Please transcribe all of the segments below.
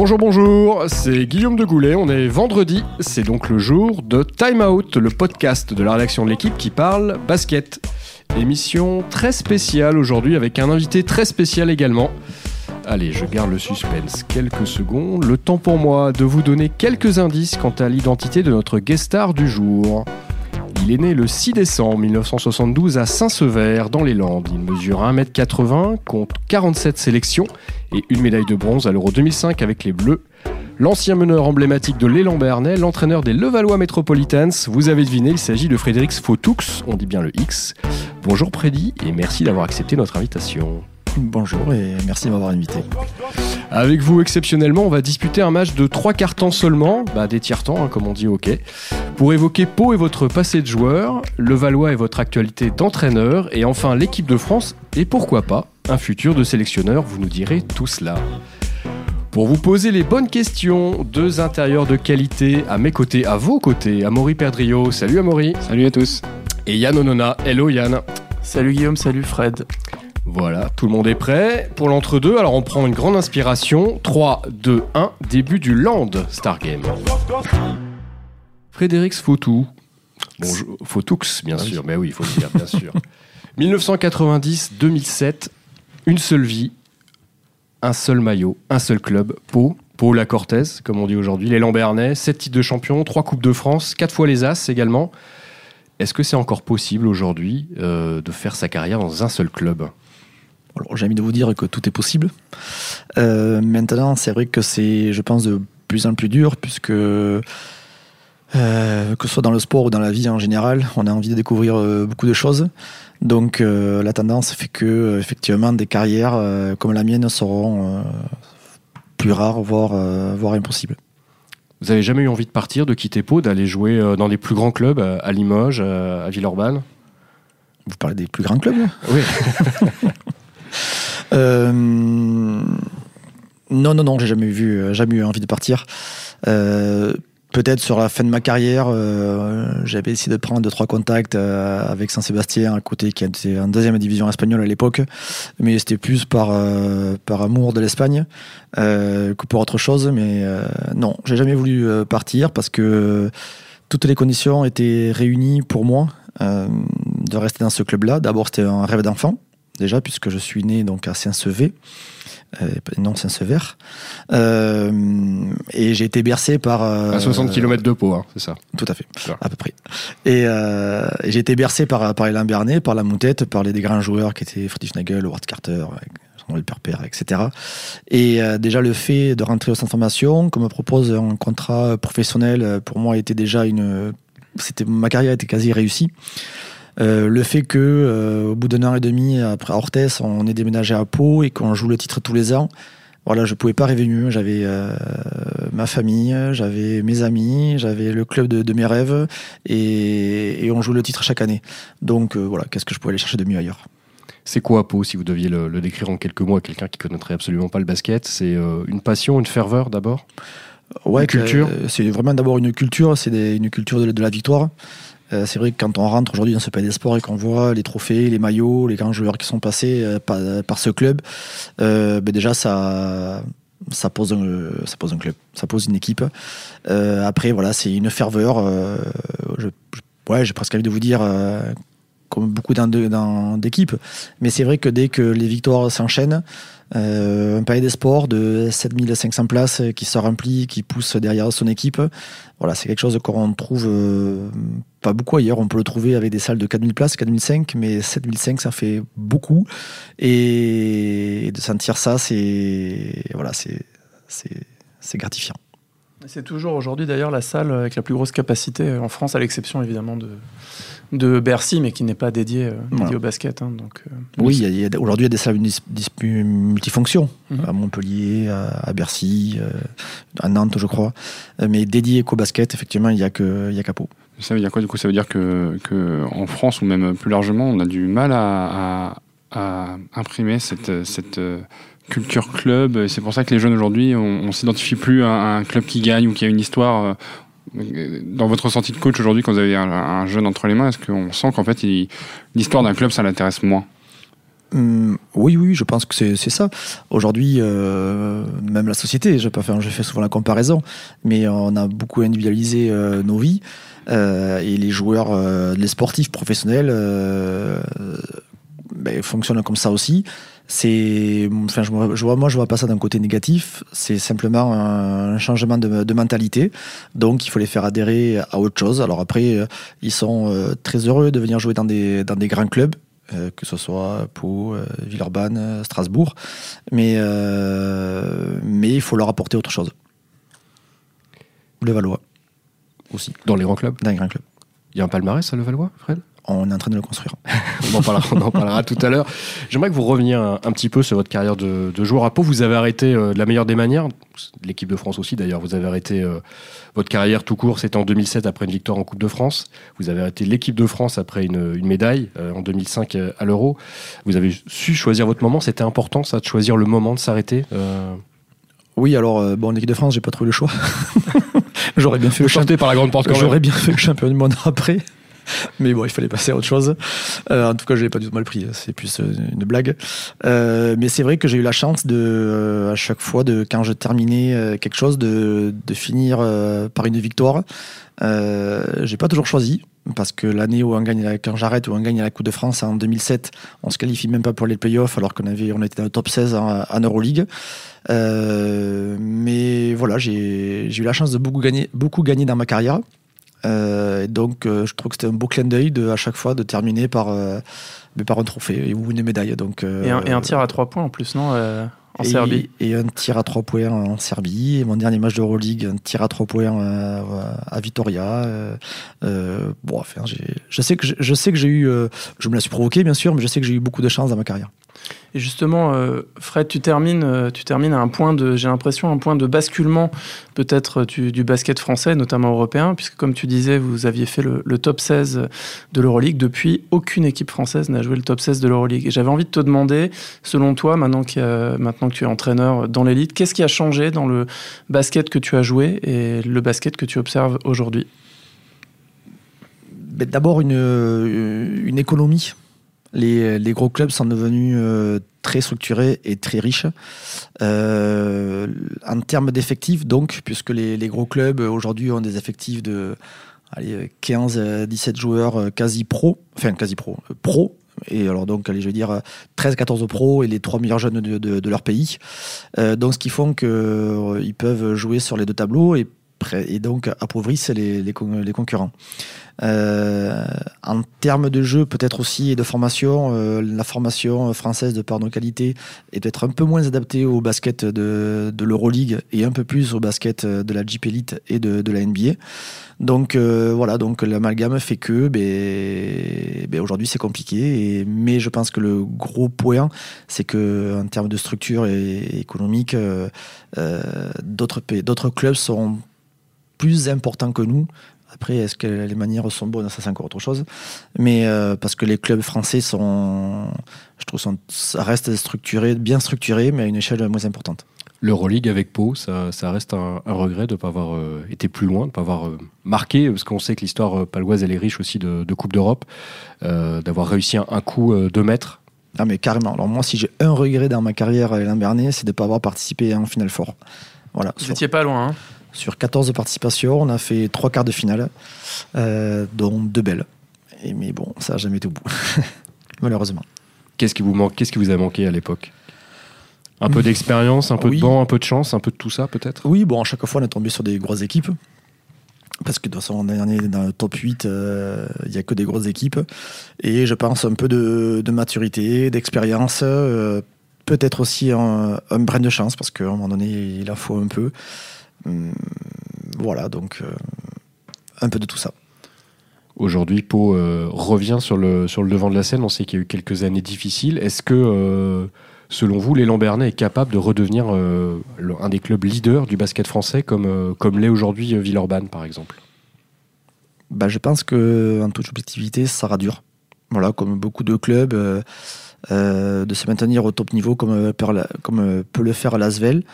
Bonjour, bonjour, c'est Guillaume de Goulet, on est vendredi, c'est donc le jour de Time Out, le podcast de la rédaction de l'équipe qui parle basket. Émission très spéciale aujourd'hui avec un invité très spécial également. Allez, je garde le suspense quelques secondes, le temps pour moi de vous donner quelques indices quant à l'identité de notre guest star du jour. Il est né le 6 décembre 1972 à Saint-Sever, dans les Landes. Il mesure 1m80, compte 47 sélections et une médaille de bronze à l'Euro 2005 avec les Bleus. L'ancien meneur emblématique de l'élan Bernay, l'entraîneur des Levallois Metropolitans, vous avez deviné, il s'agit de Frédéric Faux-Toux, on dit bien le X. Bonjour Prédi et merci d'avoir accepté notre invitation. Bonjour et merci de m'avoir invité. Avec vous, exceptionnellement, on va disputer un match de trois quarts temps seulement, bah, des tiers temps, hein, comme on dit au hockey, pour évoquer Pau et votre passé de joueur, le Valois et votre actualité d'entraîneur, et enfin l'équipe de France, et pourquoi pas, un futur de sélectionneur, vous nous direz tout cela. Pour vous poser les bonnes questions, deux intérieurs de qualité à mes côtés, à vos côtés, Amaury Perdrio. Salut Amaury. Salut à tous. Et Yann Onona. Hello Yann. Salut Guillaume, salut Fred. Voilà, tout le monde est prêt pour l'entre-deux. Alors on prend une grande inspiration. 3, 2, 1, début du Land Star Game. Frédéric Fautou. Bonjour, Fautoux, bien Ah oui. sûr, mais oui, il faut le dire, bien sûr. 1990-2007, une seule vie, un seul maillot, un seul club, Pau, Pau la Cortez, comme on dit aujourd'hui, les Lambernais, 7 titres de champion, 3 Coupes de France, 4 fois les As également. Est-ce que c'est encore possible aujourd'hui euh, de faire sa carrière dans un seul club? Alors, j'ai envie de vous dire que tout est possible. Euh, maintenant, c'est vrai que c'est, je pense, de plus en plus dur, puisque euh, que ce soit dans le sport ou dans la vie en général, on a envie de découvrir euh, beaucoup de choses. Donc, euh, la tendance fait que, effectivement, des carrières comme la mienne seront plus rares, voire, voire impossibles. Vous avez jamais eu envie de partir, de quitter Pau, d'aller jouer dans des plus grands clubs, à Limoges, à Villeurbanne? Vous parlez des plus grands clubs là? Oui. Euh, non, non, non, j'ai jamais vu, euh, jamais eu envie de partir. Euh, Peut-être sur la fin de ma carrière, j'avais essayé de prendre deux trois contacts avec Saint-Sébastien à côté, qui était en deuxième division espagnole à l'époque, mais c'était plus par par amour de l'Espagne que pour autre chose. Mais non, j'ai jamais voulu partir parce que toutes les conditions étaient réunies pour moi de rester dans ce club-là. D'abord, c'était un rêve d'enfant déjà, puisque je suis né donc à Saint-Sevé, euh, non Saint-Sever. Euh, et j'ai été bercé par. euh, À 60 km de Pau, hein, c'est ça. Tout à fait, à peu près. Et, et j'ai été bercé par, par Alain Bernet, par la moutette, par les des grands joueurs qui étaient Friedrich Nagel, Howard Carter, Jean-Louis Perper, etc. Et euh, déjà le fait de rentrer au centre de formation, qu'on me propose un contrat professionnel, pour moi était déjà une. C'était ma carrière était quasi réussie. Euh, le fait que euh, au bout d'un an et demi après Orthez, on est déménagé à Pau et qu'on joue le titre tous les ans. Voilà, je pouvais pas rêver mieux. J'avais euh, ma famille, j'avais mes amis, j'avais le club de, de mes rêves et, et on joue le titre chaque année. Donc euh, voilà, qu'est-ce que je pouvais aller chercher de mieux ailleurs? C'est quoi Pau, si vous deviez le, le décrire en quelques mots à quelqu'un qui connaîtrait absolument pas le basket? C'est euh, une passion, une ferveur d'abord? Ouais, Une culture? C'est vraiment d'abord une culture, c'est une culture de, de la victoire. Euh, c'est vrai que quand on rentre aujourd'hui dans ce pays des sports et qu'on voit les trophées, les maillots, les grands joueurs qui sont passés euh, par, ce club, euh, ben déjà ça, ça, pose un, ça pose un club, ça pose une équipe. Après, voilà, c'est une ferveur. ouais, j'ai presque envie de vous dire, comme beaucoup d'équipes. Mais c'est vrai que dès que les victoires s'enchaînent, euh, un palais des sports de 7500 places qui se remplit, qui pousse derrière son équipe. Voilà, c'est quelque chose qu'on trouve euh, pas beaucoup ailleurs. On peut le trouver avec des salles de 4000 places, 4005, mais 7005, ça fait beaucoup. Et de sentir ça, c'est voilà, c'est gratifiant. C'est toujours aujourd'hui d'ailleurs la salle avec la plus grosse capacité en France, à l'exception évidemment de, de Bercy, mais qui n'est pas dédiée, euh, au basket. hein, donc, euh, Oui, aujourd'hui, il y a des salles dis- dis- multifonctions, Mhm. à Montpellier, à, à Bercy, euh, à Nantes, je crois. Mais dédié qu'au basket, effectivement, il n'y a que- il y a qu'à Pau. Ça veut dire quoi du coup? Ça veut dire que, que en France ou même plus largement, on a du mal à, à- à imprimer cette, cette culture club. C'est pour ça que les jeunes aujourd'hui, on, on s'identifie plus à un club qui gagne ou qui a une histoire. Dans votre ressenti de coach aujourd'hui, quand vous avez un, un jeune entre les mains, est-ce qu'on sent qu'en fait, l'histoire d'un club, ça l'intéresse moins Hum, oui, oui, je pense que c'est ça. Aujourd'hui, euh, même la société, je, faire- je fais souvent la comparaison, mais on a beaucoup individualisé euh, nos vies euh, et les joueurs, les sportifs professionnels ben, fonctionnent comme ça aussi. C'est, enfin, je, je vois, moi, je vois pas ça d'un côté négatif. C'est simplement un changement de, de mentalité. Donc, il faut les faire adhérer à autre chose. Alors après, euh, ils sont euh, très heureux de venir jouer dans des, dans des grands clubs, euh, que ce soit Pau, euh, Villeurbanne, euh, Strasbourg. Mais, mais il faut leur apporter autre chose. Le Valois aussi, Dans les grands clubs? Dans les grands clubs. Il y a un palmarès à Levallois, Fred? On est en train de le construire. on en parlera, on en parlera tout à l'heure. J'aimerais que vous reveniez un, un petit peu sur votre carrière de, de joueur à Pau. Vous avez arrêté euh, de la meilleure des manières, l'équipe de France aussi d'ailleurs, vous avez arrêté euh, votre carrière tout court, c'était en 2007 après une victoire en Coupe de France. Vous avez arrêté l'équipe de France après une, une médaille euh, en 2005 euh, à l'Euro. Vous avez su choisir votre moment, c'était important ça, de choisir le moment de s'arrêter Oui, alors, bon, en équipe de France, j'ai pas trouvé le choix. J'aurais bien fait le par la grande porte. J'aurais bien fait le champion du monde après. Mais bon, il fallait passer à autre chose. Euh, en tout cas, je l'ai pas du tout mal pris. C'est plus euh, une blague. Euh, mais c'est vrai que j'ai eu la chance de, à chaque fois, de quand je terminais quelque chose, de, finir par une victoire. Euh, j'ai pas toujours choisi parce que l'année où on gagne, la- j'arrête, où on gagne la Coupe de France en 2007, on se qualifie même pas pour les playoffs alors qu'on avait, on était dans le top 16 en, Euroleague. Mais voilà, j'ai j'ai eu la chance de beaucoup gagner, beaucoup gagner dans ma carrière. Euh, donc, euh, je trouve que c'était un beau clin d'œil de, à chaque fois de terminer par, euh, mais par un trophée ou une médaille. Donc, euh, Et un, et un tir à trois points en plus, non euh, En et- Serbie? Et un tir à trois points en Serbie. Et mon dernier match d'Euroleague, un tir à trois points euh, à Vitoria. Bon, enfin, je sais que j'ai- je sais que j'ai eu, euh, je me la suis provoqué bien sûr, mais je sais que j'ai eu beaucoup de chance dans ma carrière. Et justement, euh, Fred, tu termines, euh, tu termines à un point de, j'ai l'impression, un point de basculement peut-être euh, du, basket français, notamment européen, puisque comme tu disais, vous aviez fait le, top 16 de l'Euroleague. Depuis, aucune équipe française n'a joué le top 16 de l'Euroleague. J'avais envie de te demander, selon toi, maintenant, a- maintenant que tu es entraîneur dans l'élite, qu'est-ce qui a changé dans le basket que tu as joué et le basket que tu observes aujourd'hui? Mais D'abord, une économie. Les, les gros clubs sont devenus euh, très structurés et très riches. Euh, en termes d'effectifs, donc, puisque les, gros clubs euh, aujourd'hui ont des effectifs de allez, 15, euh, 17 joueurs euh, quasi pro, enfin quasi pro, euh, pro. Et alors donc, allez, je vais dire euh, 13, 14 pros et les trois meilleurs jeunes de, de- leur pays. Euh, donc, ce qui font qu'ils peuvent jouer sur les deux tableaux et, et donc appauvrissent les, les con- les concurrents. Euh, en termes de jeu, peut-être aussi, et de formation, euh, la formation française, de par nos qualités, est peut-être un peu moins adaptée au basket de, de l'Euroleague et un peu plus au basket de la Jeep Elite et de, de la NBA. Donc euh, voilà, donc l'amalgame fait que ben, ben, aujourd'hui c'est compliqué. Mais je pense que le gros point, c'est que en termes de structure et, économique, d'autres d'autres clubs sont plus importants que nous. Après, est-ce que les manières sont bonnes? Ça, c'est encore autre chose. Mais euh, parce que les clubs français sont, je trouve, sont, ça reste structuré, bien structuré, mais à une échelle moins importante. L'Euroleague avec Pau, ça, ça reste un, un regret de ne pas avoir euh, été plus loin, de ne pas avoir euh, marqué, parce qu'on sait que l'histoire euh, paloise, elle est riche aussi de, de Coupe d'Europe, euh, d'avoir réussi un, un coup euh, de maître. Ah mais carrément. Alors moi, si j'ai un regret dans ma carrière à Alain Bernet, c'est de ne pas avoir participé en Final Four. Voilà. Vous n'étiez pas loin. hein sur 14 participations, on a fait trois quarts de finale, euh, dont deux belles. Et, mais bon, ça n'a jamais été au bout, malheureusement. Qu'est-ce qui vous manque Qu'est-ce qui vous a manqué à l'époque? Un peu d'expérience, un peu Oui. de banc, un peu de chance, un peu de tout ça peut-être? Oui, bon, à chaque fois, on est tombé sur des grosses équipes. Parce que de toute façon, on est dans le top 8, euh, il n'y a que des grosses équipes. Et je pense un peu de, de maturité, d'expérience, euh, peut-être aussi un, un brin de chance, parce qu'à un moment donné, il en faut un peu. Hum, voilà, donc euh, un peu de tout ça. Aujourd'hui, Pau euh, revient sur le, sur le devant de la scène. On sait qu'il y a eu quelques années difficiles. Est-ce que, euh, selon vous, l'élan Bernay est capable de redevenir euh, le- un des clubs leaders du basket français comme, comme l'est aujourd'hui Villeurbanne, par exemple? Bah, je pense que en toute objectivité, ça sera dur. Voilà, comme beaucoup de clubs, euh, de se maintenir au top niveau comme, euh, comme euh, peut le faire l'Asvel.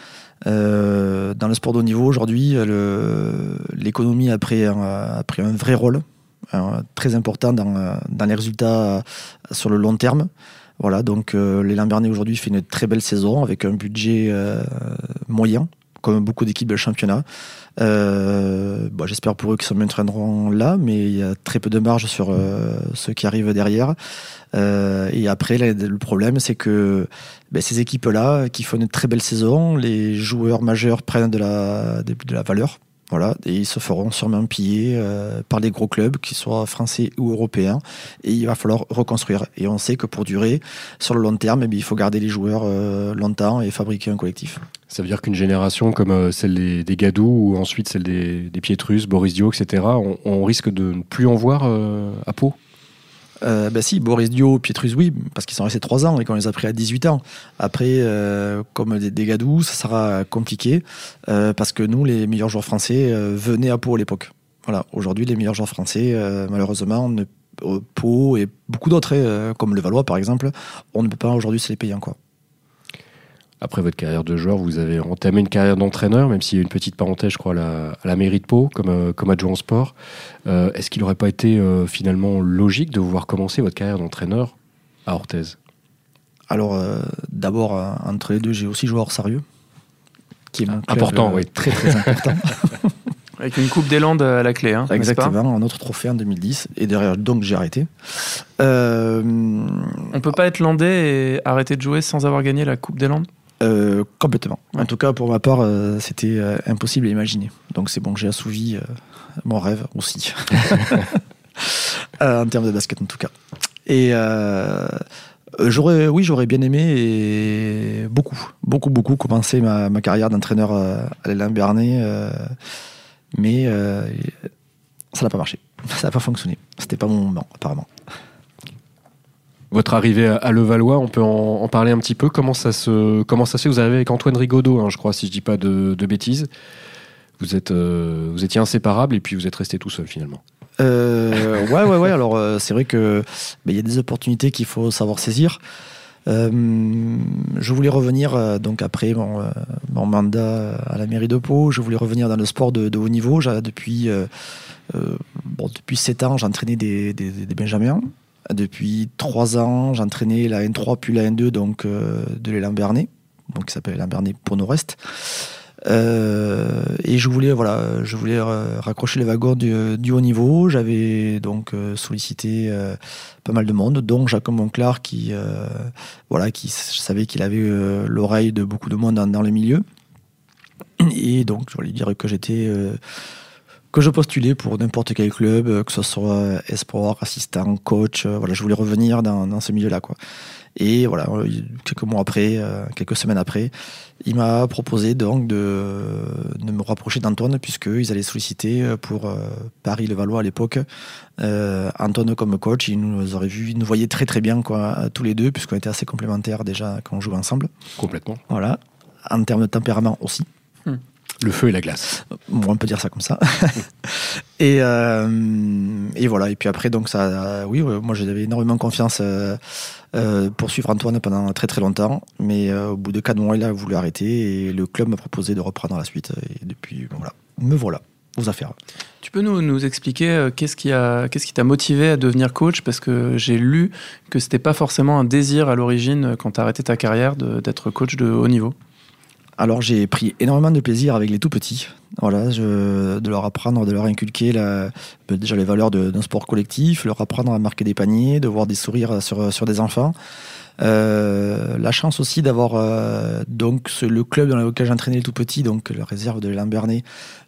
Dans le sport de haut niveau, aujourd'hui, l'économie a a pris un vrai rôle, très important dans, les résultats sur le long terme. Voilà, donc euh, Bernet aujourd'hui fait une très belle saison avec un budget moyen, comme beaucoup d'équipes de championnat. Euh, bon, J'espère pour eux qu'ils se maintiendront là, mais il y a très peu de marge sur euh, ceux qui arrivent derrière. Euh, et après, le problème, c'est que ben, ces équipes-là, qui font une très belle saison, les joueurs majeurs prennent de la, de la valeur. Voilà, et ils se feront sûrement piller euh, par les gros clubs, qu'ils soient français ou européens, et il va falloir reconstruire. Et on sait que pour durer, sur le long terme, eh il faut garder les joueurs euh, longtemps et fabriquer un collectif. Ça veut dire qu'une génération comme euh, celle des, des Gadou ou ensuite celle des, des Boris Dio, etc., on, risque de ne plus en voir à Pau? Euh, ben si, Boris Dio, Pietrus, oui, parce qu'ils sont restés 3 ans et qu'on les a pris à 18 ans. Après, euh, comme des, des ça sera compliqué euh, parce que nous, les meilleurs joueurs français venaient à Pau à l'époque. Voilà, aujourd'hui, les meilleurs joueurs français, malheureusement, Pau et beaucoup d'autres, comme le Valois par exemple, on ne peut pas aujourd'hui se les payer quoi. Après votre carrière de joueur, vous avez entamé une carrière d'entraîneur, même s'il y a une petite parenthèse, je crois, à la, à la mairie de Pau, comme, euh, comme adjoint en sport. Euh, Est-ce qu'il n'aurait pas été euh, finalement logique de vous voir commencer votre carrière d'entraîneur à Orthez? Alors, euh, d'abord, euh, entre les deux, j'ai aussi joué hors sérieux. Qui est mon club, Important, euh, oui. Très, très important. Avec une Coupe des Landes à la clé, hein, pas? Exactement, un autre trophée en 2010. Et derrière, donc, j'ai arrêté. Euh, On peut pas être landais et arrêter de jouer sans avoir gagné la Coupe des Landes? Euh, complètement. En tout cas, pour ma part, euh, c'était euh, impossible à imaginer. Donc, c'est bon, j'ai assouvi mon rêve aussi. En termes de basket, en tout cas. Et j'aurais, oui, j'aurais bien aimé et beaucoup, beaucoup, beaucoup commencer ma, ma carrière d'entraîneur à l'élan Bernet. mais ça n'a pas marché. Ça n'a pas fonctionné. C'était pas mon moment, apparemment. Votre arrivée à- Levallois, on peut en, parler un petit peu. Comment ça se, comment ça se fait? Vous arrivez avec Antoine Rigaudot, hein, je crois, si je dis pas de, bêtises. Vous êtes, euh, vous étiez inséparables et puis vous êtes resté tout seul finalement. Euh, ouais, ouais, ouais. Alors, euh, c'est vrai que ben, il y a des opportunités qu'il faut savoir saisir. Euh, je voulais revenir donc après mon, mandat à la mairie de Pau. Je voulais revenir dans le sport de, haut niveau. Depuis bon, depuis 7 ans, j'entraînais des, des, des Benjamins. Depuis 3 ans, j'entraînais la N3 puis la N2 donc euh, de l'élan Bernet, donc qui s'appelle l'élan Bernet pour Nord-Est. Euh, et je voulais, voilà, je voulais raccrocher les wagons du, haut niveau. J'avais donc euh, sollicité pas mal de monde, dont Jacques Monclar, qui, euh, voilà, qui je savais qu'il avait l'oreille de beaucoup de monde dans, le milieu. Et donc, je voulais dire que j'étais, que je postulais pour n'importe quel club, euh, que ce soit espoir, assistant, coach. euh, voilà, je voulais revenir dans, dans ce milieu-là, quoi. Et voilà, euh, quelques mois après, euh, quelques semaines après, il m'a proposé donc de, de me rapprocher d'Antoine puisqu'ils allaient solliciter euh, pour euh, Paris-Levallois à l'époque euh, Antoine comme coach. Il nous aurait vu, il nous voyait très très bien quoi, tous les deux puisqu'on était assez complémentaires déjà quand on jouait ensemble. Complètement. Voilà. En termes de tempérament aussi. Le feu et la glace. Bon, on peut dire ça comme ça. et, euh, et voilà. Et puis après, donc ça, oui, moi j'avais énormément confiance euh, euh, pour suivre Antoine pendant très très longtemps. Mais euh, au bout de quatre mois, il a voulu arrêter et le club m'a proposé de reprendre la suite. Et depuis, bon, voilà, me voilà aux affaires. Tu peux nous, nous expliquer euh, qu'est-ce qui a qu'est-ce qui t'a motivé à devenir coach? Parce que j'ai lu que c'était pas forcément un désir à l'origine quand tu as arrêté ta carrière d'être coach de haut niveau. Alors j'ai pris énormément de plaisir avec les tout petits. Voilà, de leur apprendre, de leur inculquer ben, déjà les valeurs d'un sport collectif, leur apprendre à marquer des paniers, de voir des sourires sur, sur des enfants. Euh, la chance aussi d'avoir euh, donc le club dans lequel j'entraînais les tout petits, donc la réserve de Lambernet,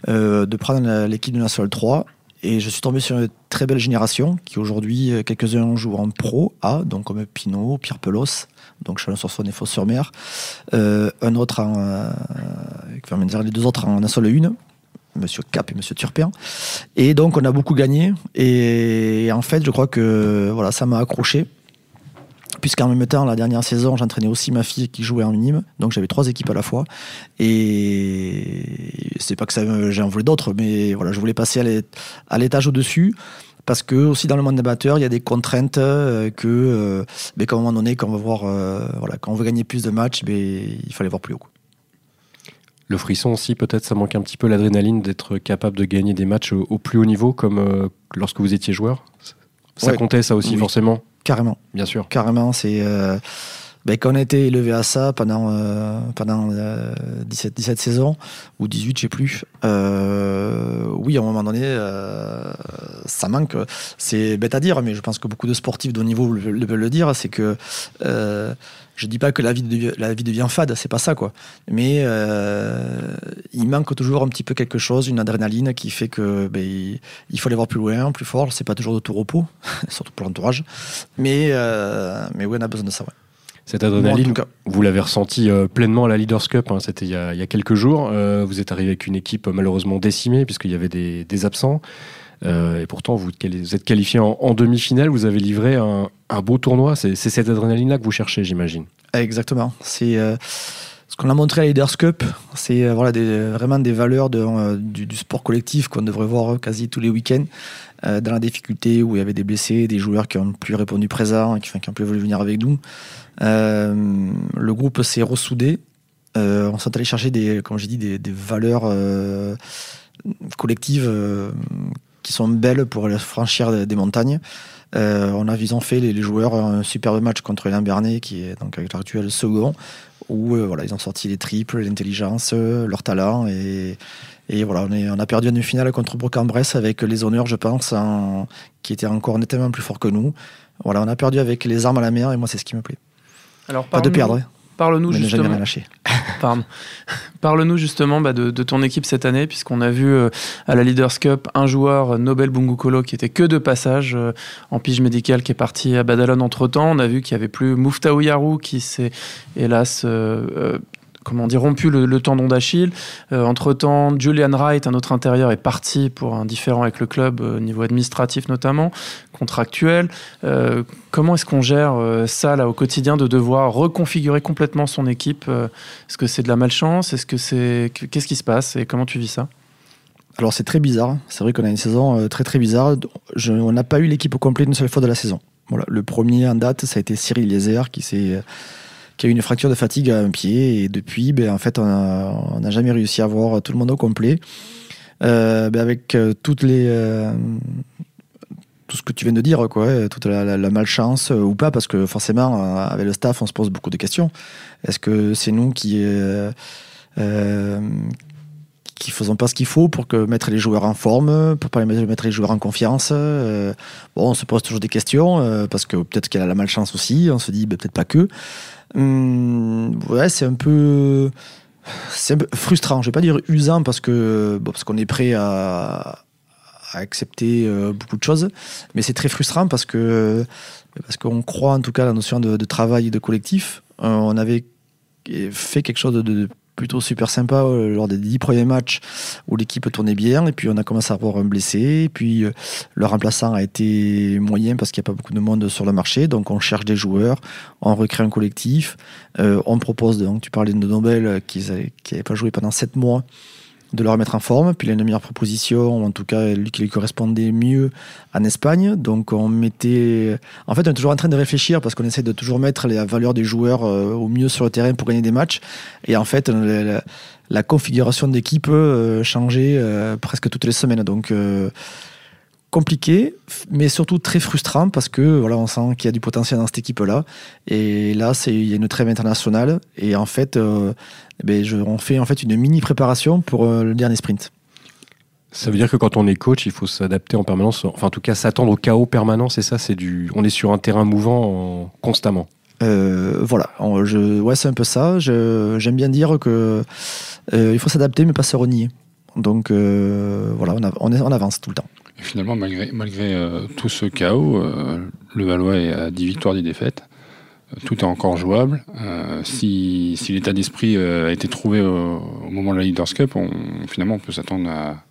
euh, de prendre l'équipe de National 3. Et je suis tombé sur une très belle génération qui aujourd'hui, quelques-uns jouent en pro A, donc comme Pinot, Pierre Pelos, donc Chalon-sur-Saône et Fos-sur-Mer. Euh, un autre en, euh, les deux autres en National 1, Monsieur Cap et Monsieur Turpin. Et donc on a beaucoup gagné. Et en fait, je crois que voilà, ça m'a accroché. Puisqu'en même temps, la dernière saison, j'entraînais aussi ma fille qui jouait en minime. Donc j'avais trois équipes à la fois. Et c'est pas que j'en voulais d'autres, mais voilà, je voulais passer à l'étage au-dessus. Parce que aussi dans le monde amateur, il y a des contraintes euh, que, euh, ben, qu'à un moment donné, quand on, va voir, euh, voilà, quand on veut gagner plus de matchs, ben, il fallait voir plus haut. quoi. Le frisson aussi, peut-être, ça manque un petit peu l'adrénaline d'être capable de gagner des matchs au, au plus haut niveau, comme lorsque vous étiez joueur? Ça Ouais. comptait ça aussi Oui. forcément? Carrément. Bien sûr. Carrément, c'est. Euh, ben, quand on a été élevé à ça pendant, euh, pendant 17, 17 saisons, ou 18, je sais plus, oui, à un moment donné, ça manque. C'est bête à dire, mais je pense que beaucoup de sportifs de haut niveau le, veulent le dire, c'est que je dis pas que la vie, la vie devient fade, c'est pas ça quoi. Mais euh, il manque toujours un petit peu quelque chose, une adrénaline qui fait que ben, il faut aller voir plus loin, plus fort. C'est pas toujours de tout repos, surtout pour l'entourage. Mais euh, mais oui, on a besoin de ça. Ouais. Cette adrénaline, vous l'avez ressenti euh, pleinement à la Leaders Cup, hein, c'était il, y a quelques jours. vous êtes arrivé avec une équipe malheureusement décimée puisqu'il y avait des, des absents. Euh, et pourtant, vous, êtes qualifié en, demi-finale, vous avez livré un, beau tournoi. C'est cette adrénaline-là que vous cherchez, j'imagine. Exactement. C'est euh, ce qu'on a montré à Leaders Cup. C'est euh, vraiment des valeurs de, du, sport collectif qu'on devrait voir quasi tous les week-ends. dans la difficulté où il y avait des blessés, des joueurs qui ont plus répondu présent, qui, qui ont plus voulu venir avec nous. le groupe s'est ressoudé. on s'est allé chercher des, comme des, valeurs collectives qui sont belles pour franchir des montagnes. Euh, on a, ils fait, les, joueurs, un superbe match contre Bernet, qui est donc avec l'actuel second, où euh, voilà, ils ont sorti les triples, l'intelligence, leur talent. Et, et voilà, on, on, a perdu une finale contre Bourg-en-Bresse avec les honneurs, je pense, qui étaient encore nettement plus forts que nous. Voilà, on a perdu avec les armes à la mer, et moi, c'est ce qui me plaît. Alors, pas de perdre. Parle-nous justement. Pardon. Parle-nous justement bah, de, ton équipe cette année, puisqu'on a vu euh, à la Leaders Cup un joueur, Nobel Bungukolo, qui était que de passage euh, en pige médicale, qui est parti à Badalone entre temps. On a vu qu'il n'y avait plus Muftaou Yarou, qui s'est hélas euh, comment dire, rompu le, tendon d'Achille. Euh, entre-temps, Julian Wright, un autre intérieur, est parti pour un différent avec le club, au euh, niveau administratif notamment, contractuel. Euh, comment est-ce qu'on gère ça là, au quotidien, de devoir reconfigurer complètement son équipe Est-ce que c'est de la malchance Est-ce que c'est Qu'est-ce qui se passe et comment tu vis ça? Alors c'est très bizarre, c'est vrai qu'on a une saison très très bizarre. on n'a pas eu l'équipe au complet une seule fois de la saison. Voilà, le premier en date, ça a été Cyril Lézer qui s'est qui a eu une fracture de fatigue à un pied. Et depuis, ben, en fait, on n'a jamais réussi à voir tout le monde au complet. Euh, ben, avec euh, toutes les, euh, tout ce que tu viens de dire, quoi, toute la, malchance ou pas, parce que forcément, avec le staff, on se pose beaucoup de questions. Est-ce que c'est nous qui qui faisons pas ce qu'il faut pour que mettre les joueurs en forme, pour pas mettre les joueurs en confiance. bon, on se pose toujours des questions parce que peut-être qu'elle a la malchance aussi. On se dit ben, peut-être pas que. Hum, ouais, c'est un peu. C'est frustrant. Je vais pas dire usant parce que parce qu'on est prêt à, accepter euh, beaucoup de choses, mais c'est très frustrant parce que parce qu'on croit en tout cas la notion de, de travail et de collectif. Euh, on avait fait quelque chose de plutôt super sympa euh, lors des dix premiers matchs où l'équipe tournait bien et puis on a commencé à avoir un blessé et puis euh, le remplaçant a été moyen parce qu'il n'y a pas beaucoup de monde sur le marché donc on cherche des joueurs on recrée un collectif euh, on propose donc tu parlais de Nobel qui n'avait pas joué pendant sept mois de le remettre en forme. Puis il a une meilleure proposition, en tout cas, lui qui lui correspondait mieux en Espagne. Donc on mettait. En fait, on est toujours en train de réfléchir parce qu'on essaie de toujours mettre les valeurs des joueurs euh, au mieux sur le terrain pour gagner des matchs. Et en fait, la, configuration d'équipe euh, changeait euh, presque toutes les semaines. Donc compliqué, mais surtout très frustrant parce que voilà, on sent qu'il y a du potentiel dans cette équipe-là. Et là, c'est il y a une trêve internationale et en fait, euh, eh ben, je, on fait en fait une mini préparation pour euh, le dernier sprint. Ça veut dire que quand on est coach, il faut s'adapter en permanence, enfin en tout cas s'attendre au chaos permanent, c'est ça, c'est du, on est sur un terrain mouvant constamment. Euh, voilà, je, ouais, c'est un peu ça. J'aime bien dire que il faut s'adapter, mais pas se renier. Donc voilà, on, on avance tout le temps. Et finalement, malgré, malgré euh, tout ce chaos, euh, le Valois est à 10 victoires, 10 défaites. Euh, tout est encore jouable. si, si l'état d'esprit a été trouvé au, moment de la Leaders Cup, finalement, on peut s'attendre à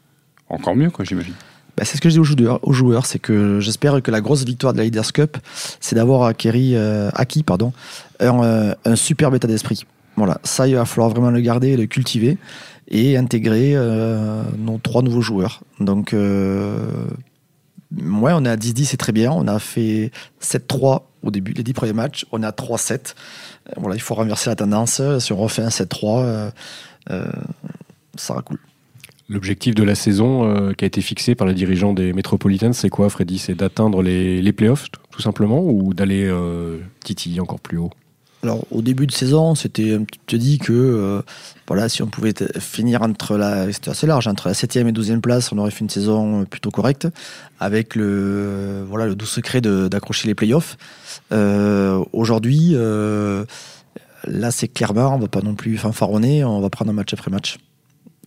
encore mieux, j'imagine. Bah, c'est ce que je dis aux joueurs, aux joueurs c'est que j'espère que la grosse victoire de la Leaders Cup, c'est d'avoir acquis, acquis pardon, un, un superbe état d'esprit. Voilà, ça, il va falloir vraiment le garder et le cultiver et intégrer euh, nos trois nouveaux joueurs. Donc, euh, ouais, on est à 10-10, c'est très bien. On a fait 7-3 au début, les 10 premiers matchs. On est à 3-7. Euh, voilà, il faut renverser la tendance. Si on refait un 7-3, ça sera cool. L'objectif de la saison euh, qui a été fixé par les dirigeants des Metropolitans, c'est quoi, Freddy? C'est d'atteindre les, les playoffs, tout simplement, ou d'aller euh, titiller encore plus haut? Alors, au début de saison, c'était petit peu dit que euh, voilà, si on pouvait finir entre la. C'était assez large, entre la 7e et 12e place, on aurait fait une saison euh, plutôt correcte, avec le, voilà, le doux secret d'accrocher les playoffs. Euh, Aujourd'hui, euh, là, c'est clairement, on va pas non plus fanfaronner, on va prendre un match après match.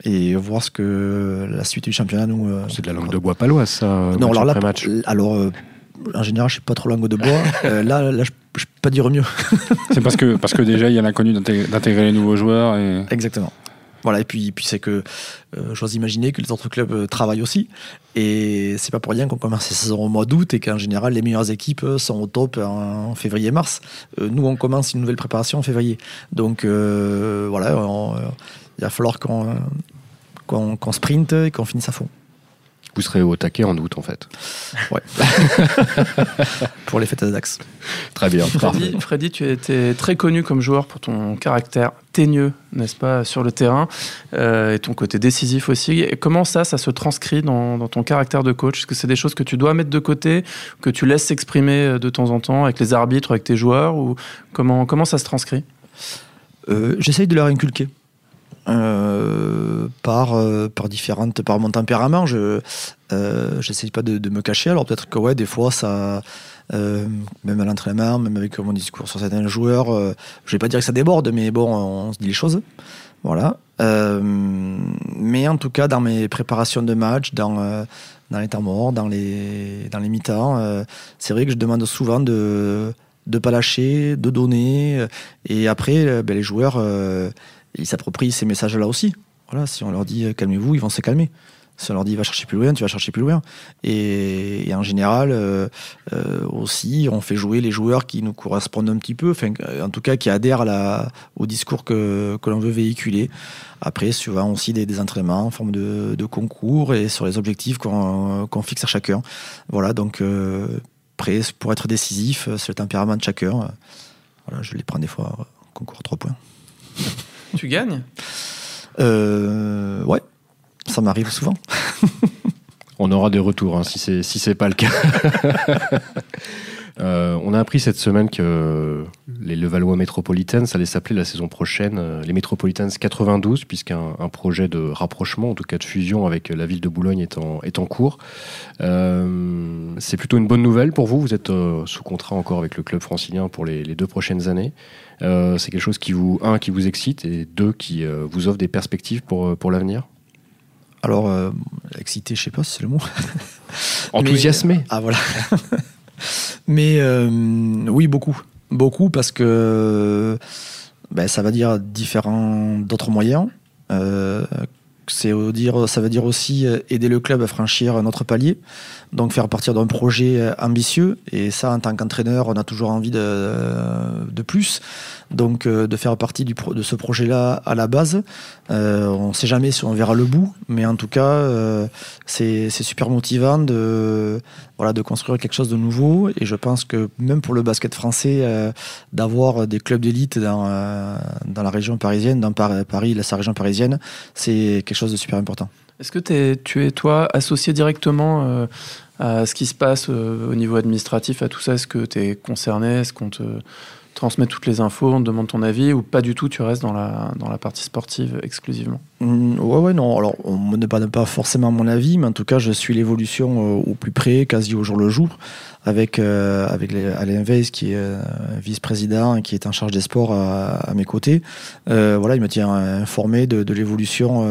Et voir ce que la suite du championnat nous. euh, C'est de la langue de bois paloise, ça, non, match alors là, match. alors euh, en général, je suis pas trop langue de bois. Euh, là, là, je, je peux pas dire mieux. C'est parce que, parce que déjà, il y a l'inconnu d'intégrer les nouveaux joueurs. Et... Exactement. Voilà, et puis, puis c'est que euh, j'ose imaginer que les autres clubs euh, travaillent aussi. Et c'est pas pour rien qu'on commence la saison au mois d'août et qu'en général, les meilleures équipes euh, sont au top en, février-mars. Euh, nous, on commence une nouvelle préparation en février. Donc voilà, on- il va falloir qu'on qu'on qu'on sprinte et qu'on finisse à fond. Vous serez au taquet en août, en fait. Ouais. pour les fêtes à Dax. Très bien. Freddy, Freddy, tu as été très connu comme joueur pour ton caractère teigneux, n'est-ce pas, sur le terrain, euh, et ton côté décisif aussi. Et comment ça, ça se transcrit dans, dans ton caractère de coach? Est-ce que c'est des choses que tu dois mettre de côté, que tu laisses s'exprimer euh, de temps en temps avec les arbitres, avec tes joueurs, ou comment, comment ça se transcrit? Euh, J'essaye de leur inculquer. Euh, par, euh, par différentes par mon tempérament je euh, j'essaye pas de, me cacher. Alors peut-être que ouais des fois ça euh, même à l'entraînement même avec mon discours sur certains joueurs euh, je vais pas dire que ça déborde mais bon on se dit les choses. Voilà. Euh, mais en tout cas dans mes préparations de match dans euh, dans les temps morts dans les dans les mi-temps euh, c'est vrai que je demande souvent de de pas lâcher de donner. Euh, et après euh, ben, les joueurs euh, ils s'approprient ces messages-là aussi. Voilà, si on leur dit euh, calmez-vous, ils vont se calmer. Si on leur dit va chercher plus loin, tu vas chercher plus loin. Et, en général, euh, euh, aussi, on fait jouer les joueurs qui nous correspondent un petit peu, enfin, en tout cas qui adhèrent au discours que, que l'on veut véhiculer. Après, souvent aussi des, entraînements en forme de, concours et sur les objectifs qu'on qu'on fixe à chacun. Voilà, donc euh, après, pour être décisif, c'est le tempérament de chacun. Voilà, je les prends des fois concours à trois points. Tu gagnes? Euh, ouais, ça m'arrive souvent. On aura des retours hein, si c'est si c'est pas le cas. Euh, on a appris cette semaine que les Levallois Metropolitans allaient s'appeler la saison prochaine euh, les Metropolitans 92, puisqu'un un projet de rapprochement, en tout cas de fusion avec la ville de Boulogne est en, est en cours. Euh, c'est plutôt une bonne nouvelle pour vous. Vous êtes euh, sous contrat encore avec le club francilien pour les, les deux prochaines années. C'est quelque chose qui vous, un, qui vous excite et deux, qui vous offre des perspectives pour, pour l'avenir? Alors, excité, je sais pas si c'est le mot. Enthousiasmé Ah voilà. Mais euh, oui, beaucoup. Beaucoup parce que ben, ça va dire différents d'autres moyens. Euh, dire, ça veut dire aussi aider le club à franchir un autre palier, donc faire partir d'un projet ambitieux. Et ça, en tant qu'entraîneur, on a toujours envie de, de plus. Donc, euh, de faire partie de ce projet-là à la base. On ne sait jamais si on verra le bout, mais en tout cas, c'est super motivant de, voilà, de construire quelque chose de nouveau. Et je pense que même pour le basket français, euh, d'avoir des clubs d'élite dans, euh, dans la région parisienne, dans Par- Paris, la sa région parisienne, c'est quelque chose de super important. Est-ce que tu es, toi, associé directement euh, à ce qui se passe au niveau administratif, à tout ça? Est-ce que tu es concerné? Est-ce qu'on te transmet toutes les infos, on te demande ton avis ou pas du tout, tu restes dans la, dans la partie sportive exclusivement Mm, ouais, ouais, non. Alors, on ne me donne pas forcément mon avis, mais en tout cas, je suis l'évolution euh, au plus près, quasi au jour le jour, avec, euh, avec Alain Weiss, qui est euh, vice-président qui est en charge des sports à, mes côtés. Voilà, il me tient informé de, l'évolution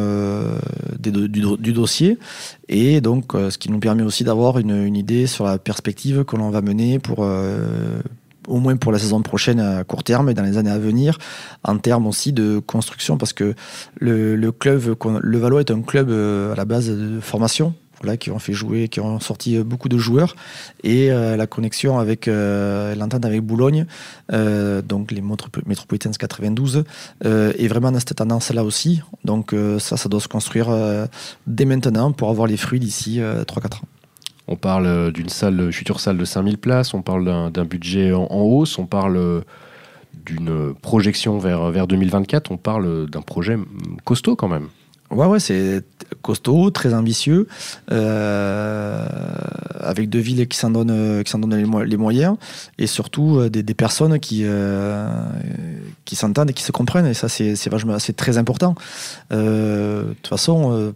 du, do- du dossier, et donc, ce qui nous permet aussi d'avoir une idée sur la perspective que l'on va mener pour. Au moins pour la saison prochaine à court terme et dans les années à venir, en termes aussi de construction, parce que le, club, le Valois est un club euh, à la base de formation, voilà, qui ont fait jouer, qui ont sorti euh, beaucoup de joueurs, et euh, la connexion avec l'entente avec Boulogne, donc les Metropolitans 92, euh, est vraiment dans cette tendance-là aussi. Donc ça, ça doit se construire dès maintenant pour avoir les fruits d'ici euh, 3-4 ans. On parle euh, d'une salle, future salle de 5000 places, on parle d'un budget en, hausse, on parle euh, d'une projection vers, vers 2024, on parle d'un projet mm, costaud quand même. Ouais, ouais, c'est costaud, très ambitieux, euh, avec deux villes qui s'en donnent, euh, qui donnent les, mo- les moyens, et surtout euh, des, personnes qui, euh, qui s'entendent et qui se comprennent, et ça, c'est, très important. Euh, De toute façon, euh,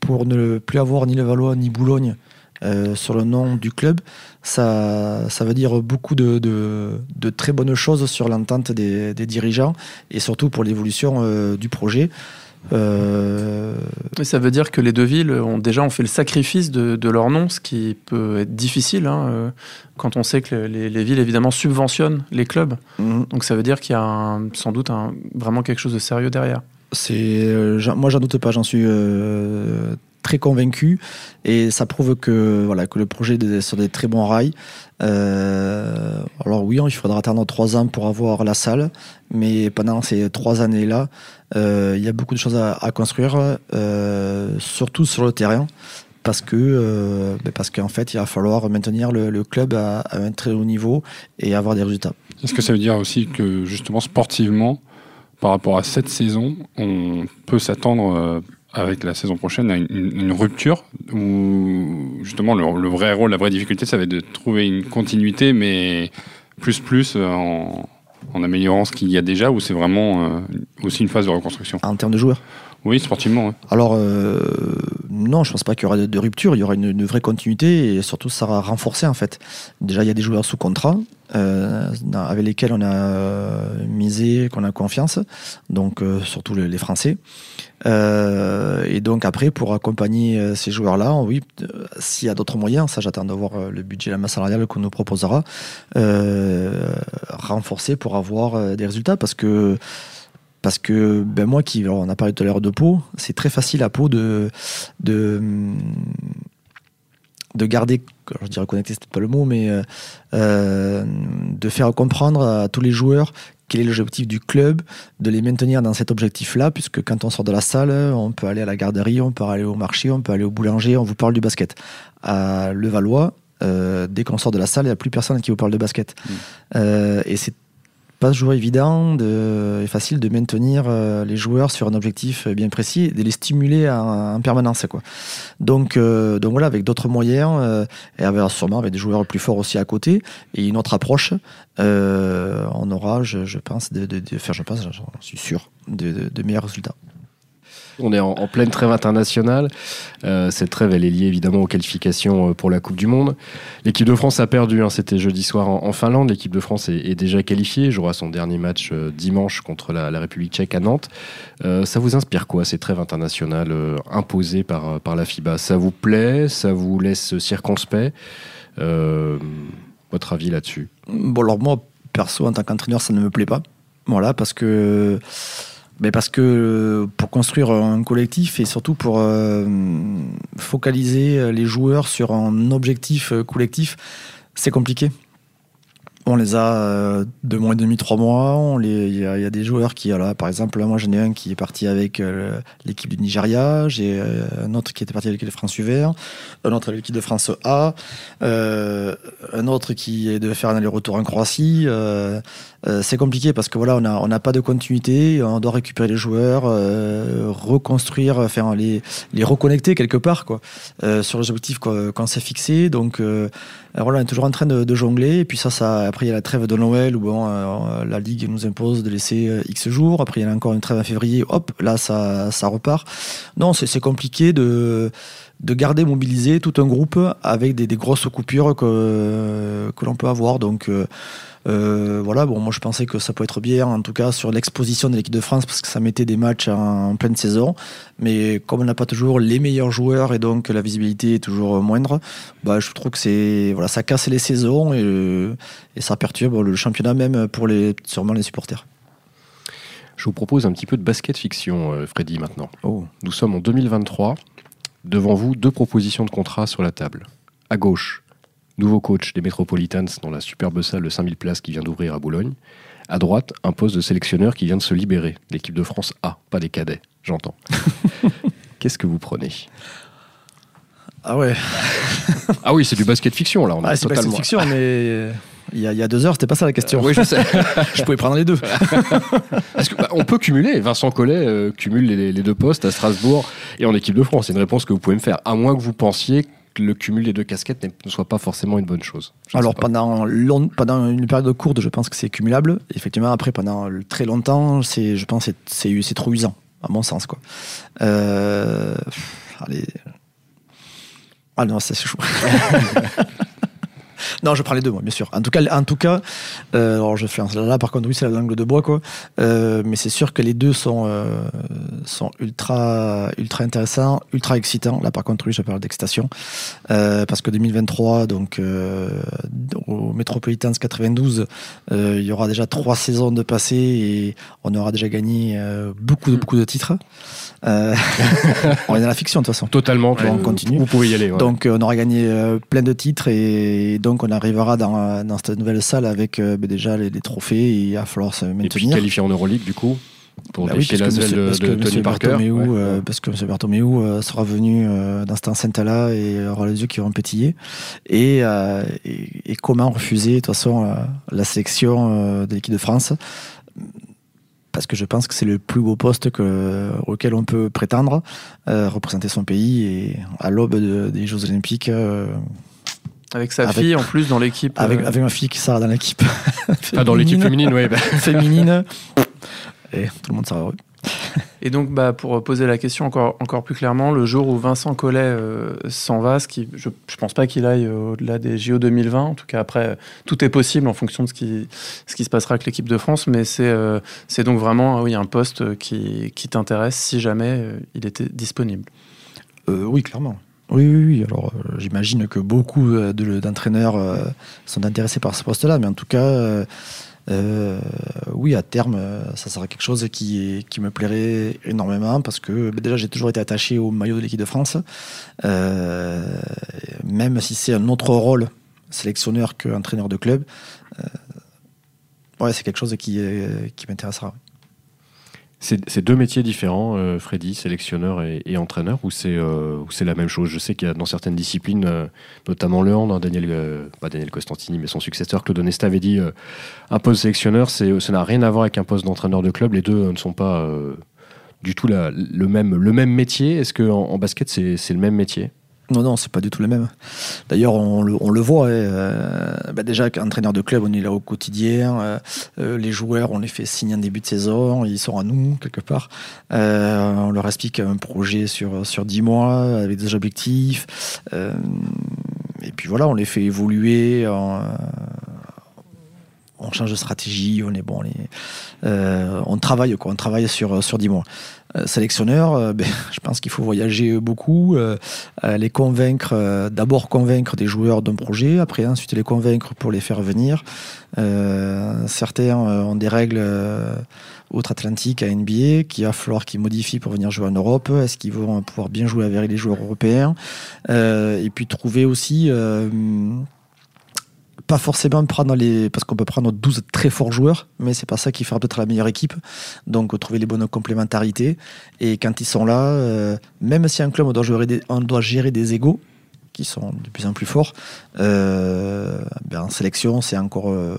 pour ne plus avoir ni le Valois ni Boulogne euh, sur le nom du club, ça, ça veut dire beaucoup de, de, de très bonnes choses sur l'entente des, des dirigeants, et surtout pour l'évolution euh, du projet. Euh, Et ça veut dire que les deux villes ont déjà ont fait le sacrifice de, de leur nom, ce qui peut être difficile hein, quand on sait que les, les villes évidemment subventionnent les clubs. mhm. Donc ça veut dire qu'il y a un- sans doute un- vraiment quelque chose de sérieux derrière. C'est, euh, moi, j'en doute pas, j'en suis euh, très convaincu. Et ça prouve que, voilà, que le projet est sur des très bons rails. Euh, alors, oui, il faudra attendre trois ans pour avoir la salle. Mais pendant ces trois années-là, euh, il y a beaucoup de choses à, construire, euh, surtout sur le terrain. Parce que, ben parce qu'en fait, il va falloir maintenir le, club à, à un très haut niveau et avoir des résultats. Est-ce que ça veut dire aussi que justement sportivement, par rapport à cette saison, on peut s'attendre avec la saison prochaine une, rupture où justement le, vrai rôle, la vraie difficulté, ça va être de trouver une continuité, mais plus plus euh, en, en améliorant ce qu'il y a déjà, ou c'est vraiment euh, aussi une phase de reconstruction? En termes de joueurs. Oui, sportivement. Alors, euh, non, je pense pas qu'il y aura de, rupture. Il y aura une, vraie continuité et surtout, ça va renforcer en fait. Déjà, il y a des joueurs sous contrat euh, avec lesquels on a euh, misé, qu'on a confiance, donc surtout les, Français. Et donc, après, pour accompagner ces joueurs-là, oui, s'il y a d'autres moyens, ça, j'attends de voir le budget, la masse salariale qu'on nous proposera, renforcer pour avoir des résultats parce que parce que ben moi qui on a parlé tout à l'heure de Pau c'est très facile à Pau de de de garder je dirais connecter c'est pas le mot mais euh, euh, de faire comprendre à tous les joueurs quel est l'objectif du club, de les maintenir dans cet objectif-là, puisque quand on sort de la salle, on peut aller à la garderie, on peut aller au marché, on peut aller au boulanger, on vous parle du basket. À Levallois, euh, dès qu'on sort de la salle, il n'y a plus personne qui vous parle de basket. Mm. Euh, et c'est pas toujours évident de, et facile de maintenir euh, les joueurs sur un objectif bien précis et de les stimuler en, en permanence. Quoi. Donc, euh, donc voilà, avec d'autres moyens, euh, et avec, sûrement avec des joueurs plus forts aussi à côté, et une autre approche, euh, on aura, je, pense, de, de, je pense, j'en suis sûr, de meilleurs résultats. On est en, pleine trêve internationale. Euh, cette trêve, elle est liée évidemment aux qualifications euh, pour la Coupe du Monde. L'équipe de France a perdu, hein, c'était jeudi soir en, Finlande. L'équipe de France est, déjà qualifiée, jouera son dernier match euh, dimanche contre la, République tchèque à Nantes. Ça vous inspire quoi, ces trêves internationales imposées par, par la FIBA? Ça vous plaît? Ça vous laisse circonspect? Votre avis là-dessus? Bon, alors moi, perso, en tant qu'entraîneur, ça ne me plaît pas. Voilà, parce que, mais parce que pour construire un collectif et surtout pour euh, focaliser les joueurs sur un objectif euh, collectif, c'est compliqué. On les a euh, deux mois et demi, trois mois. Il y, a- des joueurs qui, par exemple, moi j'en ai un qui est parti avec euh, l'équipe du Nigeria, j'ai euh, un autre qui était parti avec l'équipe de France UVR, un autre avec l'équipe de France A, un autre qui est de faire un aller-retour en Croatie. c'est compliqué parce que voilà, on n'a pas de continuité, on doit récupérer les joueurs, reconstruire, enfin les, reconnecter quelque part sur les objectifs qu'on qu'on s'est fixés. Donc euh, euh, voilà, on est toujours en train de, jongler. Et puis ça, ça, après il y a la trêve de Noël où euh, la ligue nous impose de laisser euh, X jours. Après il y en a encore une trêve en février. Hop, là ça, ça repart. Non, c'est compliqué de de garder mobilisé tout un groupe avec des, des grosses coupures que, que l'on peut avoir. Donc euh, euh, voilà, bon, moi je pensais que ça peut être bien, en tout cas sur l'exposition de l'équipe de France, parce que ça mettait des matchs en, en pleine saison. Mais comme on n'a pas toujours les meilleurs joueurs et donc la visibilité est toujours moindre, bah, je trouve que c'est voilà, ça casse les saisons et, et ça perturbe le championnat même pour les, sûrement les supporters. Je vous propose un petit peu de basket fiction, euh, Freddy, maintenant. Oh. Nous sommes en 2023. Devant vous, deux propositions de contrat sur la table. À gauche, nouveau coach des Metropolitans dans la superbe salle de 5000 places qui vient d'ouvrir à Boulogne. À droite, un poste de sélectionneur qui vient de se libérer. L'équipe de France A, pas des cadets, j'entends. Qu'est-ce que vous prenez? Ah ouais. ah oui, c'est du basket fiction là. On ah, c'est basket fiction, mais il y, a, il y, a, deux heures, c'était pas ça la question. oui, je sais. je pouvais prendre les deux. Parce que, bah, on peut cumuler. Vincent Collet euh, cumule les, les, deux postes à Strasbourg et en équipe de France. C'est une réponse que vous pouvez me faire, à moins que vous pensiez que le cumul des deux casquettes ne soit pas forcément une bonne chose. Alors pendant, long, pendant une période courte, je pense que c'est cumulable. Effectivement, après, pendant très longtemps, je pense que c'est trop usant, à mon sens. Quoi. Euh. Ah non, c'est chaud. non, je prends les deux, moi, bien sûr. En tout cas, en tout cas euh, alors je fais un là, par contre, oui, c'est la langue de bois, quoi. Euh, mais c'est sûr que les deux sont, euh, sont ultra, ultra intéressants, ultra excitants. Là, par contre, oui, je parle d'excitation. parce que 2023, donc, au Metropolitans 92, il y aura déjà trois saisons de passé et on aura déjà gagné beaucoup, de, beaucoup de titres. on est dans la fiction, de toute façon. Totalement, on continue. Vous pouvez y aller. Donc, on aura gagné plein de titres et donc on arrivera dans, dans cette nouvelle salle avec euh, ben déjà les, trophées et il va falloir se maintenir. Et puis qualifier en Euroleague du coup pour bah défier la zèle de, de Tony Parker. Euh, parce que M. Bartomeu euh, sera venu dans cette enceinte-là et aura les yeux qui vont pétiller. Et, et, comment refuser de toute façon la sélection de l'équipe de France? Parce que je pense que c'est le plus beau poste que, auquel on peut prétendre, représenter son pays et à l'aube des Jeux Olympiques, avec sa fille en plus dans l'équipe. Avec, euh, avec ma fille qui sera dans l'équipe. ah, dans l'équipe féminine, oui. Bah. féminine. Et tout le monde sera heureux. Et donc, bah, pour poser la question encore, encore plus clairement, le jour où Vincent Collet euh, s'en va, ce qui, je ne pense pas qu'il aille au-delà des JO 2020. En tout cas, après, tout est possible en fonction de ce qui, ce qui se passera avec l'équipe de France. Mais c'est euh, c'est donc vraiment oui, un poste qui, qui t'intéresse si jamais il était disponible. oui, clairement. Oui, oui, oui. Alors, euh, j'imagine que beaucoup euh, d'entraîneurs euh, sont intéressés par ce poste-là, mais en tout cas, oui, à terme, ça sera quelque chose qui, me plairait énormément parce que bah, déjà, j'ai toujours été attaché au maillot de l'équipe de France, même si c'est un autre rôle sélectionneur qu'entraîneur de club. ouais, c'est quelque chose qui m'intéressera. C'est deux métiers différents, euh, Freddy, sélectionneur et, entraîneur, ou c'est euh, la même chose? Je sais qu'il y a dans certaines disciplines, euh, notamment le hand, hein, Daniel, pas Daniel Costantini, mais son successeur, Claude Onesta, avait dit un poste sélectionneur, ça n'a rien à voir avec un poste d'entraîneur de club. Les deux ne sont pas du tout le, même, le même métier. Est-ce qu'en en basket, c'est le même métier? Non, non, c'est pas du tout le même. D'ailleurs, on le, voit. Hein, euh, bah déjà, entraîneur de club, on est là au quotidien. Euh, euh, les joueurs, on les fait signer en début de saison. Ils sont à nous, quelque part. on leur explique un projet sur, sur 10 mois, avec des objectifs. et puis voilà, on les fait évoluer. on change de stratégie. On est bon. On, on travaille, quoi. On travaille sur, sur 10 mois. Euh, sélectionneur, euh, ben, je pense qu'il faut voyager beaucoup, euh, les convaincre, d'abord convaincre des joueurs d'un projet, après ensuite les convaincre pour les faire venir. certains ont des règles outre-Atlantique à NBA qu'il va falloir qu'ils modifient pour venir jouer en Europe Est-ce qu'ils vont pouvoir bien jouer avec les joueurs européens? Et puis trouver aussi pas forcément prendre les. Parce qu'on peut prendre 12 très forts joueurs, mais c'est pas ça qui fera peut-être la meilleure équipe. Donc, trouver les bonnes complémentarités. Et quand ils sont là, euh, même si un club, on doit, gérer des, égaux, qui sont de plus en plus forts, euh, ben en sélection, c'est encore. Euh,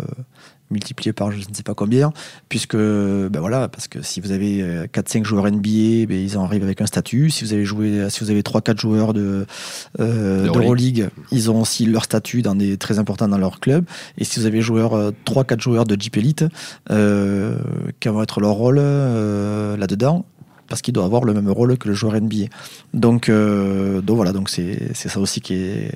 multiplié par je ne sais pas combien, puisque, ben voilà, parce que si vous avez 4-5 euh, joueurs NBA, ben ils en arrivent avec un statut. Si vous avez joué, si vous avez 3-4 joueurs de euh, d'Euroleague, ils ont aussi leur statut dans des très importants dans leur club. Et si vous avez joueur 3-4 euh, joueurs de Jeep Elite, euh, quel va être leur rôle là-dedans parce qu'il doit avoir le même rôle que le joueur NBA. Donc, donc voilà, donc c'est ça aussi qui est,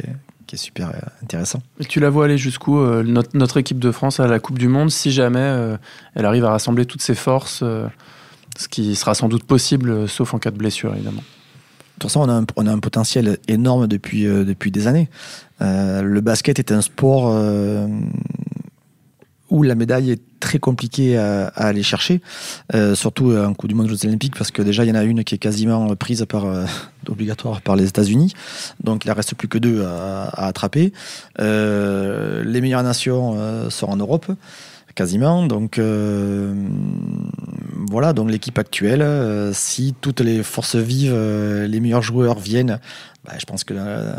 qui est super euh, intéressant. Et tu la vois aller jusqu'où euh, notre, notre, équipe de France à la Coupe du Monde, si jamais euh, elle arrive à rassembler toutes ses forces, ce qui sera sans doute possible, sauf en cas de blessure évidemment. De toute façon, on a un, on a un potentiel énorme depuis, depuis des années. le basket est un sport où la médaille est très compliquée à, aller chercher, euh, surtout en Coupe du Monde Jeux Olympiques, parce que déjà il y en a une qui est quasiment prise par euh, obligatoire par les États-Unis, donc il ne reste plus que deux à, attraper. Euh, les meilleures nations sont en Europe quasiment. Donc voilà, donc l'équipe actuelle, euh, si toutes les forces vives, euh, les meilleurs joueurs viennent, bah, je pense que euh,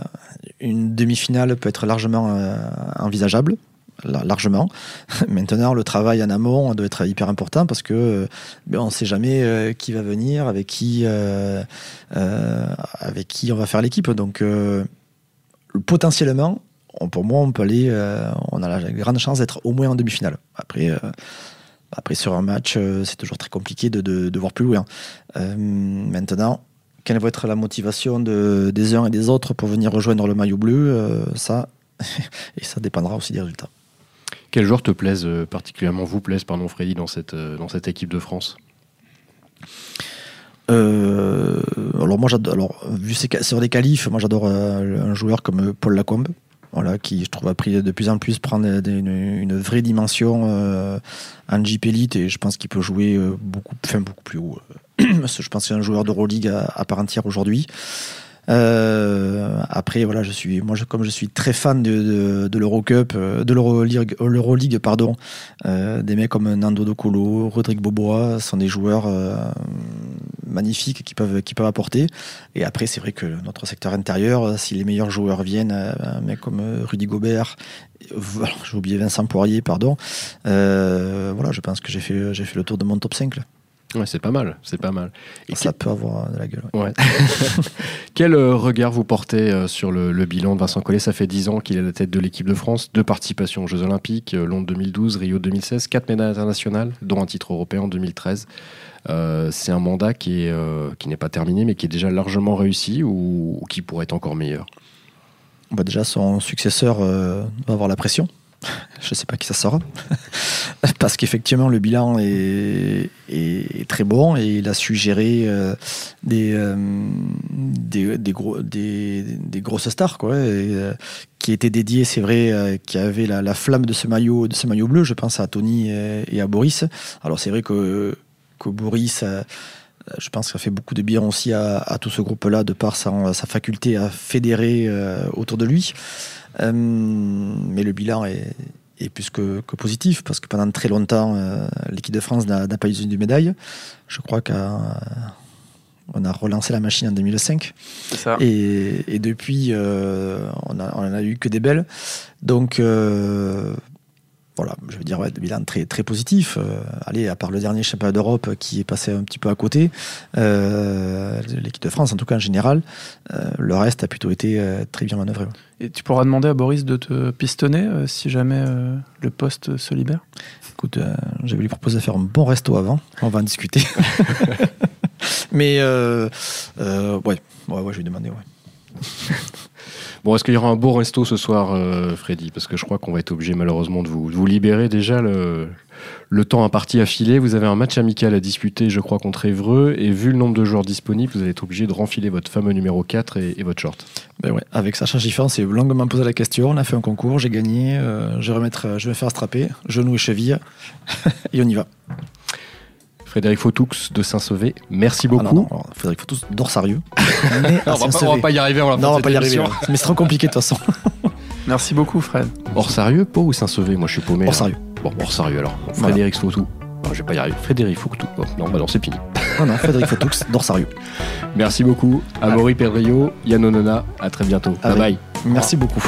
une demi-finale peut être largement euh, envisageable. La- Largement. Maintenant, le travail en amont doit être hyper important parce que euh, on ne sait jamais euh, qui va venir, avec qui, euh, avec qui on va faire l'équipe. Donc, potentiellement, pour moi, on peut aller, on a la grande chance d'être au moins en demi-finale. Après, après sur un match, c'est toujours très compliqué de, voir plus loin. Maintenant, quelle va être la motivation de- des uns et des autres pour venir rejoindre le maillot bleu Ça, et ça dépendra aussi des résultats. Quels joueurs te plaisent euh, particulièrement, vous plaisent, pardon, Freddy, dans cette, euh, dans cette équipe de France? Euh, alors moi, j'adore. Alors vu sur les qualifs, moi j'adore un joueur comme Paul Lacombe, voilà, qui je trouve a pris de plus en plus prendre des- une, vraie dimension en Jeep et je pense qu'il peut jouer beaucoup, beaucoup plus haut. Je pense que c'est un joueur d'Euroleague à, à part entière aujourd'hui. Euh, après, voilà, je suis, moi, comme je suis très fan de, de, de l'Eurocup, euh, de l'Euroleague, euh, pardon, des mecs comme Nando De Colo, Rodrigue Bobois sont des joueurs magnifiques qui peuvent, qui peuvent apporter. Et après, c'est vrai que notre secteur intérieur, si les meilleurs joueurs viennent, un mec comme Rudy Gobert, j'ai oublié Vincent Poirier, pardon, voilà, je pense que j'ai fait, fait le tour de mon top 5. là. Ouais, c'est pas mal, c'est pas mal. Et Ça peut avoir de la gueule. ouais. Ouais. Quel euh, regard vous portez euh, sur le, le bilan de Vincent Collet? Ça fait 10 ans qu'il est à la tête de l'équipe de France, deux participations aux Jeux Olympiques, euh, Londres 2012, Rio 2016, quatre médailles internationales, dont un titre européen en 2013. Euh, c'est un mandat qui est, euh, qui n'est pas terminé, mais qui est déjà largement réussi ou, ou qui pourrait être encore meilleur? Bah, déjà, son successeur euh, va avoir la pression. Je ne sais pas qui ça sera. Parce qu'effectivement, le bilan est, très bon et il a su gérer euh, des, euh, gros, des, grosses stars, quoi, euh, qui étaient dédiées, c'est vrai, euh, qui avaient la, la flamme de ce, maillot, de ce maillot bleu. Je pense à Tony et, à Boris. Alors, c'est vrai que, que Boris. je pense que ça fait beaucoup de bien aussi à, tout ce groupe-là, de par sa, faculté à fédérer autour de lui. Euh, mais le bilan est, est plus que, que positif, parce que pendant très longtemps, euh, l'équipe de France n'a pas eu de médaille. Je crois qu'on a relancé la machine en 2005. C'est ça. Et, et depuis, euh, on n'en a, eu que des belles. Donc, euh, voilà, je veux dire, ouais, bilan très, très positif. Euh, allez, à part le dernier championnat d'Europe qui est passé un petit peu à côté, euh, l'équipe de France, en tout cas en général, euh, le reste a plutôt été très bien manœuvré. Et tu pourras demander à Boris de te pistonner si jamais le poste se libère? Écoute, euh, je vais lui proposer de faire un bon resto avant. On va en discuter. Mais ouais, ouais, ouais, je vais demander. Ouais. Bon, est-ce qu'il y aura un beau resto ce soir, euh, Freddy? Parce que je crois qu'on va être obligé malheureusement de vous, libérer déjà. Le, le temps imparti à filer. Vous avez un match amical à disputer, je crois, contre Évreux. Et vu le nombre de joueurs disponibles, vous allez être obligé de renfiler votre fameux numéro 4 et, votre short. Ben ouais, avec Sacha Giffan, c'est longuement posé la question. On a fait un concours, j'ai gagné. euh, je, vais je vais faire strapper, genou et cheville. et on y va. Frédéric Fautoux de Saint-Sauvé, merci Ah beaucoup. non, non, alors, Frédéric Fautus, dorsarieux. Mais on, pas, on va pas y arriver fin Non, on va pas y arriver. Mais c'est trop compliqué de toute façon. Merci beaucoup, Fred. Hors sérieux, Pau ou Saint-Sauvé? Moi, je suis paumé. là. Dorsarieux. Bon, hors sérieux alors. Voilà. Frédéric Fautoux. Non, je vais pas y arriver. Frédéric Fautoux. Bon, non, bah non, c'est fini. Non, non, Frédéric Fautus, dorsarieux. Merci beaucoup. Amaury Pedrillo, Yann Onona. À très bientôt. Bye bye. Merci beaucoup.